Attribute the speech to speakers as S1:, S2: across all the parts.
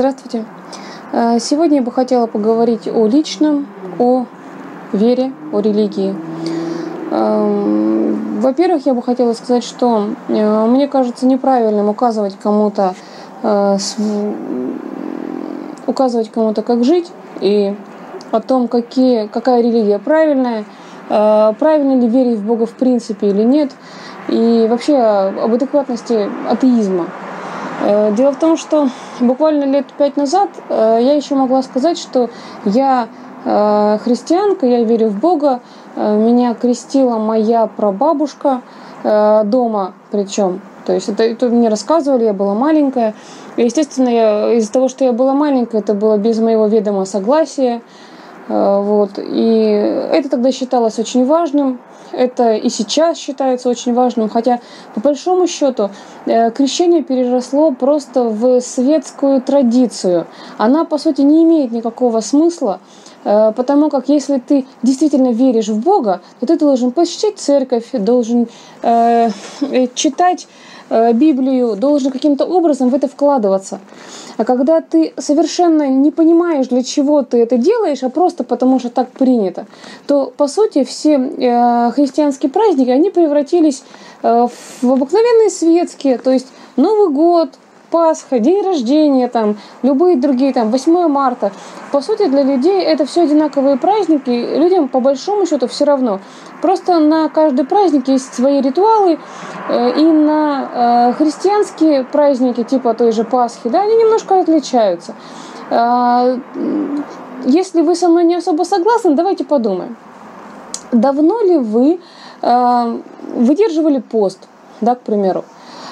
S1: Здравствуйте. Э, сегодня я бы хотела поговорить о личном, о вере, о религии. Эм, во-первых, я бы хотела сказать, что э, мне кажется неправильным указывать кому-то, э, указывать кому-то, как жить, и о том, какие, какая религия правильная, правильно ли верить в Бога в принципе или нет, и вообще об адекватности атеизма. Э, дело в том, что буквально лет пять назад э, я еще могла сказать, что я э, христианка, я верю в Бога. Меня крестила моя прабабушка дома, причем. То есть это, это мне рассказывали, я была маленькая. И, естественно, из-за того, что я была маленькая, это было без моего ведома согласия. Вот. И это тогда считалось очень важным. Это и сейчас считается очень важным, хотя по большому счету э, крещение переросло просто в светскую традицию. Она, по сути, не имеет никакого смысла, э, потому как если ты действительно веришь в Бога, то ты должен посещать церковь, должен э, читать Э, Библию, должен каким-то образом в это вкладываться. А когда ты совершенно не понимаешь, для чего ты это делаешь, а просто потому что так принято, то, по сути, все э, христианские праздники, они превратились э, в обыкновенные светские, то есть Новый год, Пасха, день рождения, там, любые другие, там, 8 марта. По сути, для людей это все одинаковые праздники, людям по большому счету все равно. Просто на каждый праздник есть свои ритуалы, э, и на э, христианские праздники, типа той же Пасхи, да, они немножко отличаются. Э, если вы со мной не особо согласны, давайте подумаем. Давно ли вы выдерживали пост, да, к примеру?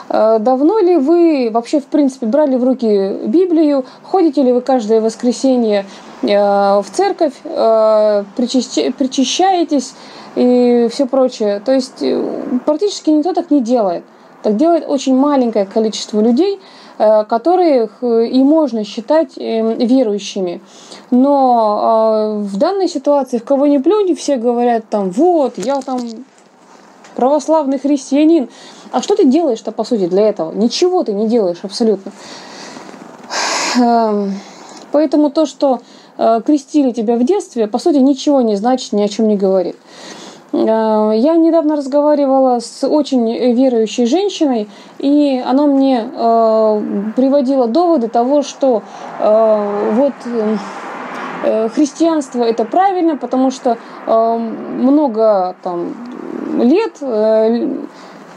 S1: Э, давно ли вы вообще, в принципе, брали в руки Библию? Ходите ли вы каждое воскресенье э, в церковь, э, причащаетесь и все прочее? То есть практически никто так не делает. Так делает очень маленькое количество людей, которых и можно считать верующими. Но в данной ситуации, в кого не плюнь, все говорят там, вот, я там православный христианин. А что ты делаешь-то, по сути, для этого? Ничего ты не делаешь абсолютно. Эм, поэтому то, что э, крестили тебя в детстве, по сути, ничего не значит, ни о чем не говорит. Э, я недавно разговаривала с очень верующей женщиной, и она мне э, приводила доводы того, что вот христианство это правильно, потому что много там лет э,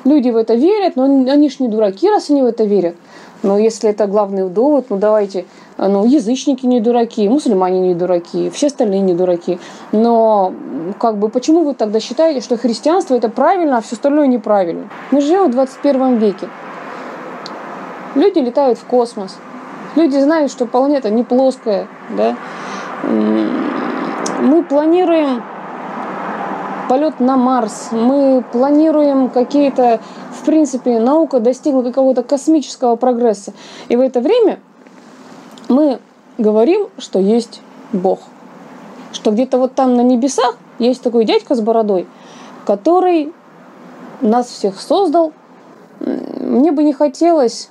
S1: люди в это верят, но они ж не дураки, раз они в это верят. Но если это главный довод, ну давайте, ну язычники не дураки, мусульмане не дураки, все остальные не дураки. Но как бы почему вы тогда считаете, что христианство это правильно, а все остальное неправильно? Мы живем в 21 веке. Люди летают в космос. Люди знают, что планета не плоская. Да? Мы планируем полет на Марс, мы планируем какие-то, в принципе, наука достигла какого-то космического прогресса. И в это время мы говорим, что есть Бог. Что где-то вот там на небесах есть такой дядька с бородой, который нас всех создал. Мне бы не хотелось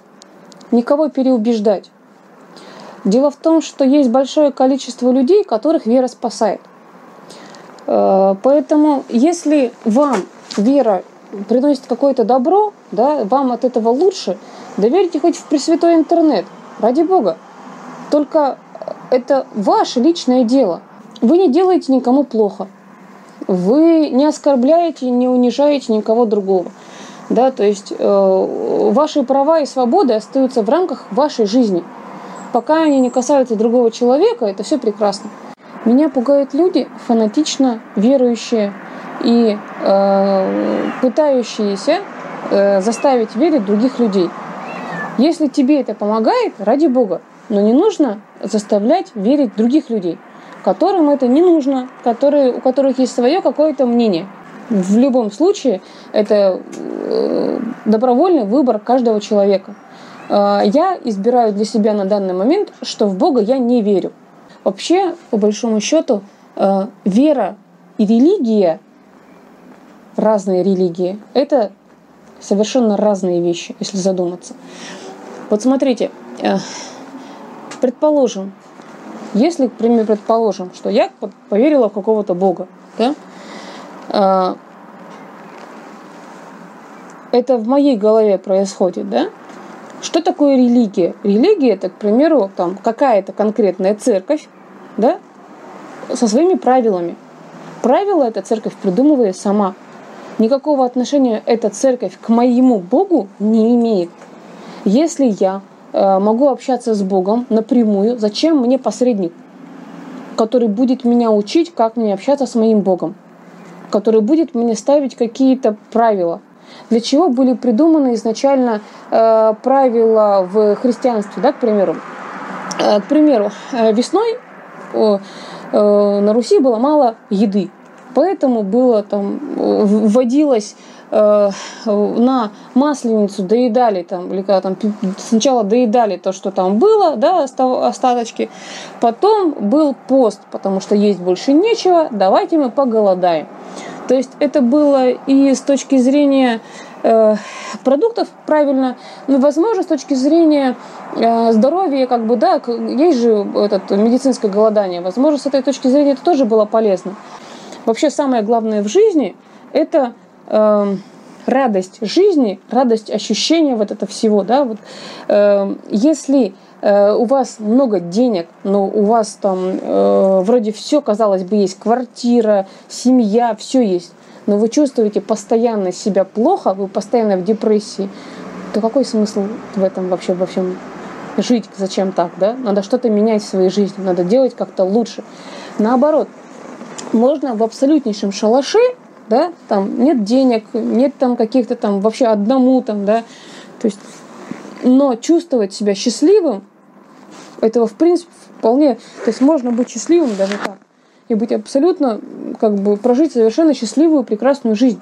S1: никого переубеждать. Дело в том, что есть большое количество людей, которых вера спасает. Э, поэтому, если вам вера приносит какое-то добро, да, вам от этого лучше, доверьте хоть в Пресвятой интернет, ради Бога. Только это ваше личное дело. Вы не делаете никому плохо. Вы не оскорбляете, не унижаете никого другого. Да, то есть э, ваши права и свободы остаются в рамках вашей жизни. Пока они не касаются другого человека, это все прекрасно. Меня пугают люди, фанатично верующие и э, пытающиеся э, заставить верить других людей. Если тебе это помогает, ради Бога, но не нужно заставлять верить других людей, которым это не нужно, которые, у которых есть свое какое-то мнение. В любом случае, это э, добровольный выбор каждого человека. Э, я избираю для себя на данный момент, что в Бога я не верю. Вообще, по большому счету, э, вера и религия, разные религии, это совершенно разные вещи, если задуматься. Вот смотрите, э, Предположим, если, к примеру, предположим, что я поверила в какого-то Бога, да, а, это в моей голове происходит, да? Что такое религия? Религия это, к примеру, там какая-то конкретная церковь, да, со своими правилами. Правила эта церковь придумывает сама. Никакого отношения эта церковь к моему Богу не имеет. Если я э, могу общаться с Богом напрямую, зачем мне посредник, который будет меня учить, как мне общаться с моим Богом, который будет мне ставить какие-то правила – для чего были придуманы изначально э, правила в христианстве, да, к примеру? Э, к примеру, э, весной э, на Руси было мало еды, поэтому было там вводилось на масленицу доедали там, или когда там сначала доедали то, что там было, да, остаточки, потом был пост, потому что есть больше нечего, давайте мы поголодаем. То есть это было и с точки зрения э, продуктов правильно, но, возможно, с точки зрения э, здоровья, как бы, да, есть же этот медицинское голодание, возможно, с этой точки зрения это тоже было полезно. Вообще самое главное в жизни – это э, радость жизни, радость ощущения вот этого всего, да, вот, э, если Э, у вас много денег, но у вас там э, вроде все, казалось бы, есть квартира, семья, все есть, но вы чувствуете постоянно себя плохо, вы постоянно в депрессии, то какой смысл в этом вообще во всем жить? Зачем так, да? Надо что-то менять в своей жизни, надо делать как-то лучше. Наоборот, можно в абсолютнейшем шалаше, да, там нет денег, нет там каких-то там вообще одному там, да, то есть но чувствовать себя счастливым этого, в принципе, вполне... То есть можно быть счастливым даже так. И быть абсолютно, как бы, прожить совершенно счастливую, прекрасную жизнь.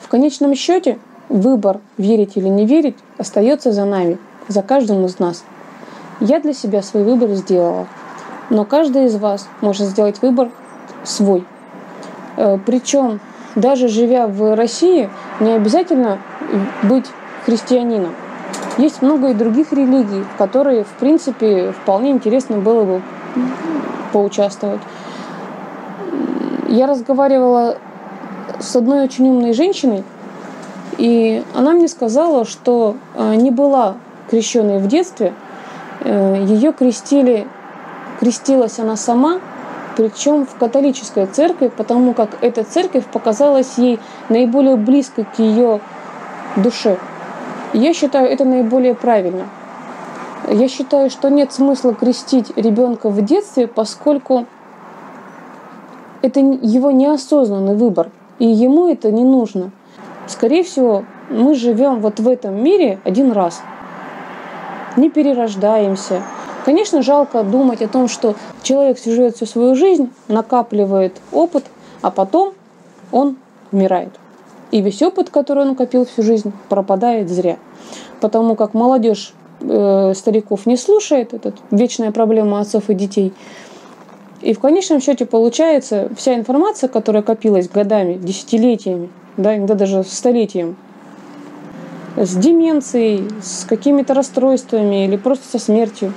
S1: В конечном счете выбор, верить или не верить, остается за нами, за каждым из нас. Я для себя свой выбор сделала. Но каждый из вас может сделать выбор свой. Э, Причем, даже живя в России, не обязательно быть христианином. Есть много и других религий, в которые, в принципе, вполне интересно было бы поучаствовать. Я разговаривала с одной очень умной женщиной, и она мне сказала, что э, не была крещенной в детстве, э, ее крестили, крестилась она сама, причем в католической церкви, потому как эта церковь показалась ей наиболее близкой к ее душе. Я считаю это наиболее правильно. Я считаю, что нет смысла крестить ребенка в детстве, поскольку это его неосознанный выбор, и ему это не нужно. Скорее всего, мы живем вот в этом мире один раз. Не перерождаемся. Конечно, жалко думать о том, что человек живет всю свою жизнь, накапливает опыт, а потом он умирает. И весь опыт, который он накопил всю жизнь, пропадает зря. Потому как молодежь э, стариков не слушает, это вечная проблема отцов и детей. И в конечном счете получается вся информация, которая копилась годами, десятилетиями, да, иногда даже столетием, с деменцией, с какими-то расстройствами или просто со смертью.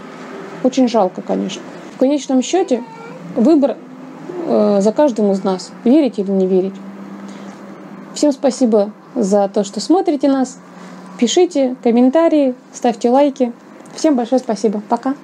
S1: Очень жалко, конечно. В конечном счете выбор э, за каждым из нас, верить или не верить. Всем спасибо за то, что смотрите нас. Пишите комментарии, ставьте лайки. Всем большое спасибо. Пока.